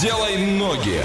Делай ноги.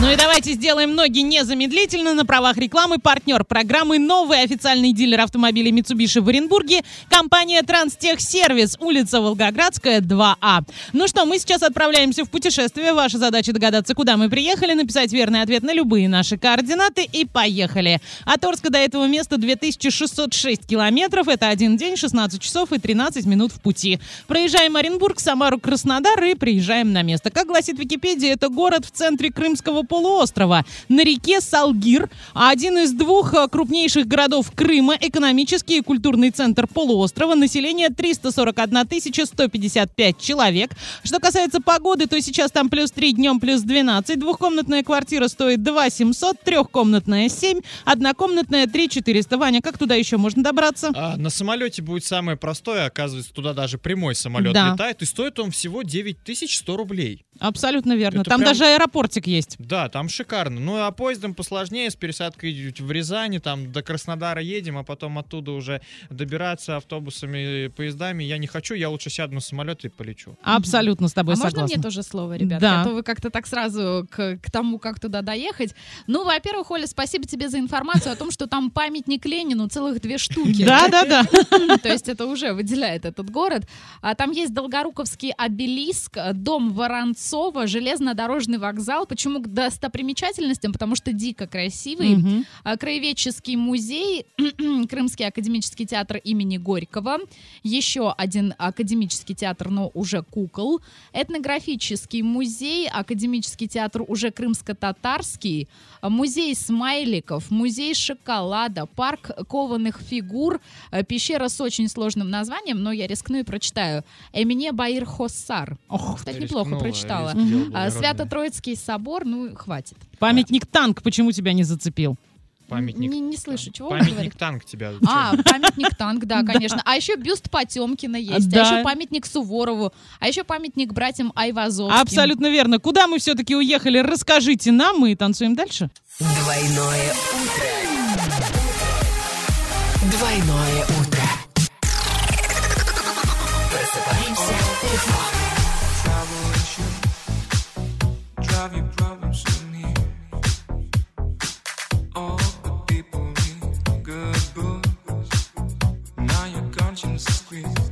Ну и давайте сделаем ноги незамедлительно на правах рекламы. Партнер программы «Новый официальный дилер автомобилей Mitsubishi в Оренбурге» компания «Транстехсервис», улица Волгоградская, 2А. Ну что, мы сейчас отправляемся в путешествие. Ваша задача догадаться, куда мы приехали, написать верный ответ на любые наши координаты и поехали. От Орска до этого места 2606 километров. Это один день, 16 часов и 13 минут в пути. Проезжаем Оренбург, Самару, Краснодар и приезжаем на место. Как гласит Википедия, это город в центре Крымского полуострова на реке Салгир, один из двух э, крупнейших городов Крыма, экономический и культурный центр полуострова, население 341 155 человек. Что касается погоды, то сейчас там плюс 3, днем плюс 12, двухкомнатная квартира стоит 2 700, трехкомнатная 7, однокомнатная 3 400. Ваня, как туда еще можно добраться? А, на самолете будет самое простое, оказывается, туда даже прямой самолет Да. летает, и стоит он всего 9100 рублей. Абсолютно верно. Это Там прям- даже аэропортик есть. Да, там шикарно. Ну а поездом посложнее, с пересадкой в Рязани, там до Краснодара едем, а потом оттуда уже добираться автобусами, поездами. Я не хочу, я лучше сяду на самолет и полечу. Абсолютно с тобой а можно согласна. мне тоже слово, ребят? Да. А то вы как-то так сразу к, к тому, как туда доехать. Ну, во-первых, Оля, спасибо тебе за информацию о том, что там памятник Ленину целых две штуки. Да, да, да. То есть это уже выделяет этот город. А там есть Долгоруковский обелиск, дом Воронцова, железнодорожный вокзал. Почему к достопримечательностям? Потому что дико красивый. А, Краеведческий музей, Крымский академический театр имени Горького, еще один академический театр, но уже кукол, этнографический музей, академический театр уже крымско-татарский, музей смайликов, музей шоколада, парк кованых фигур, а, пещера с очень сложным названием, но я рискну и прочитаю. Эмине Баир Хоссар. Ох, Кстати, неплохо прочитала. Делал А. Свято-Троицкий собор, ну, хватит. Памятник танк почему тебя не зацепил? Памятник. Не, не слышу, чего Памятник говорит? танк тебя. А, памятник танк, да, конечно. А еще бюст Потемкина есть, Да. а еще памятник Суворову, а еще памятник братьям Айвазовским. Абсолютно верно. Куда мы все-таки уехали? Расскажите нам, мы танцуем дальше. Двойное утро. Двойное утро. Просыпаемся легко.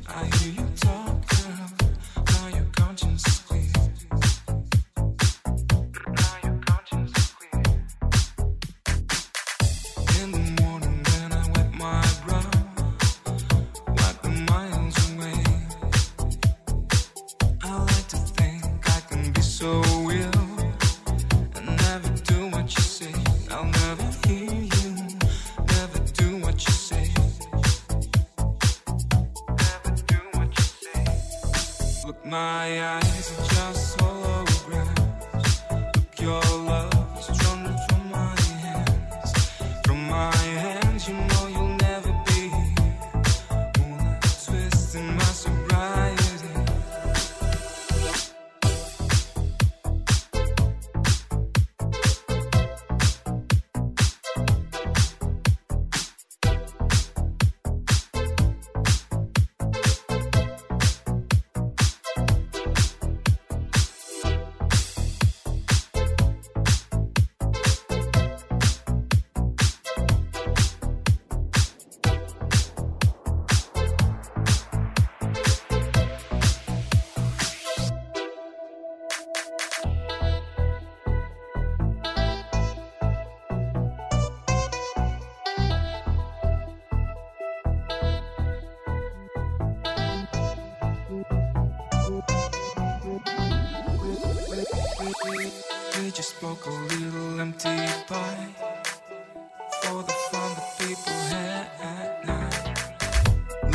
I hear you talk, go just spoke a little empty pie for the fun that people had at night.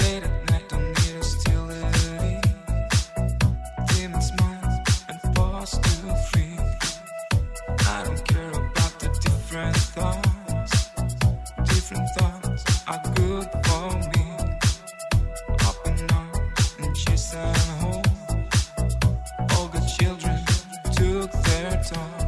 Late at night, don't need hostility. Demons mind and force to free. I don't care about the different thoughts. Different thoughts are good for me. Up and and chase and. All children took their.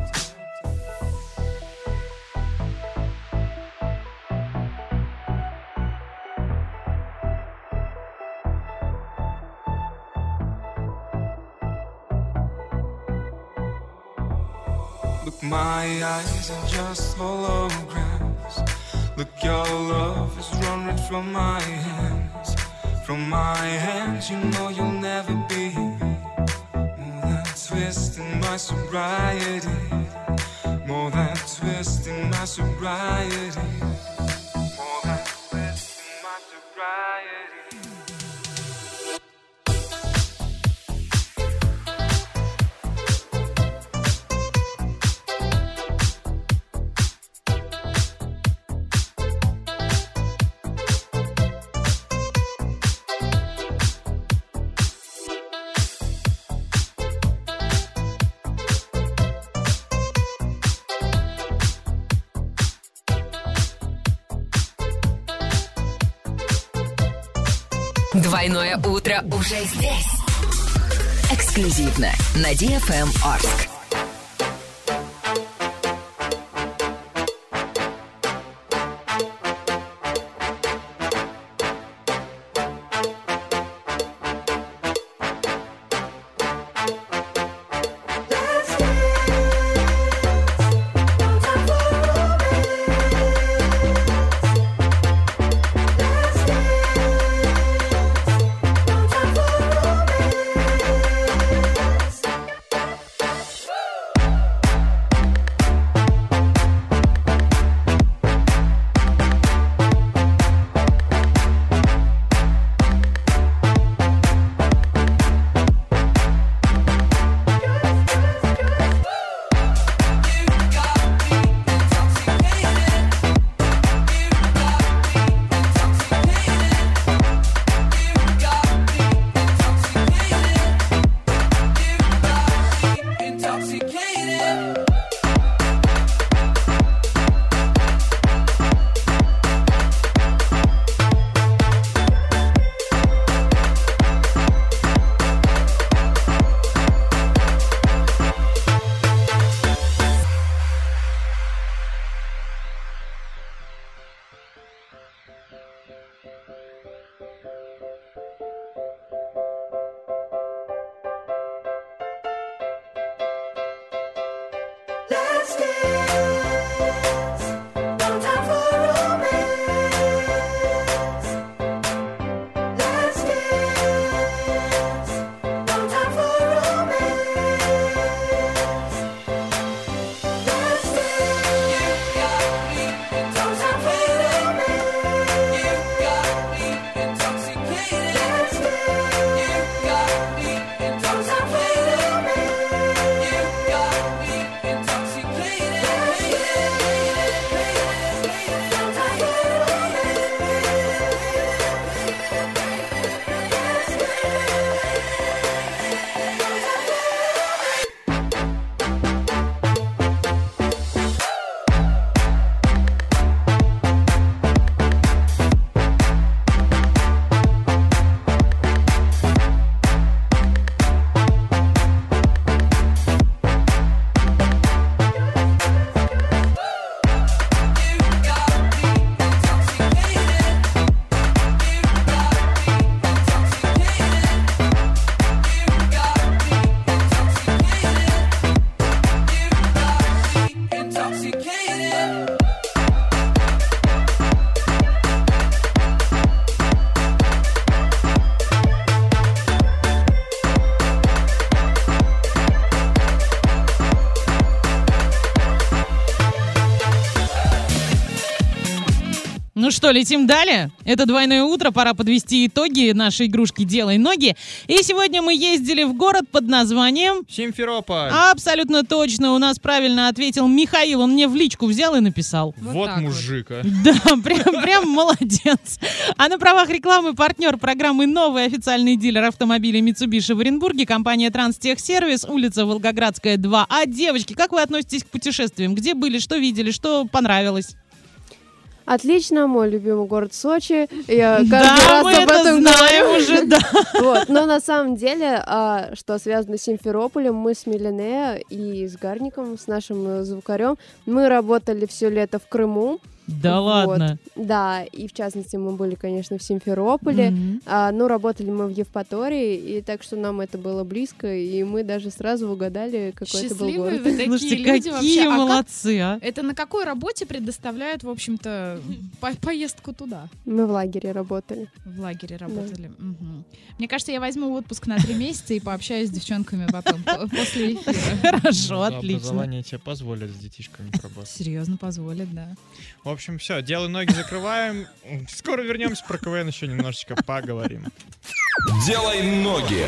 Look, my eyes are just holograms. Look, your love is running from my hands. From my hands, you know you'll never be more than twisting my sobriety. More than twisting my sobriety. Двойное утро уже здесь. Эксклюзивно на DFM Орск. Ну что, летим далее? Это двойное утро, пора подвести итоги нашей игрушки «Делай ноги». И сегодня мы ездили в город под названием... Симферополь. Абсолютно точно, у нас правильно ответил Михаил, он мне в личку взял и написал. Вот вот так вот. мужик, а. Да, прям, прям молодец. А на правах рекламы партнер программы «Новый официальный дилер автомобилей Mitsubishi в Оренбурге» компания «Транстехсервис», улица Волгоградская, 2. А, девочки, как вы относитесь к путешествиям? Где были, что видели, что понравилось? Отлично, мой любимый город Сочи. Я каждый да, раз мы об это этом знаем говорю. уже, да. Вот. Но на самом деле, а, что связано с Симферополем, мы с Милене и с Гарником, с нашим звукарем, мы работали все лето в Крыму. Да Вот. ладно. Да, и в частности мы были, конечно, в Симферополе. Мгм. А, ну, работали мы в Евпатории, и так что нам это было близко, и мы даже сразу угадали, какой это был Счастливые город. вы такие Слушайте, люди какие вообще. А как молодцы, а. это на какой работе предоставляют, в общем-то, по- поездку туда? Мы в лагере работали. В лагере работали. Мгм. Мне кажется, я возьму отпуск на три месяца и пообщаюсь с девчонками потом, по- после эфира. Хорошо, Ну, отлично. Образование тебе позволят с детишками поработать. Серьезно позволит, да. Общем, все, дело ноги закрываем. Скоро вернемся, про КВН еще немножечко поговорим. Делай ноги.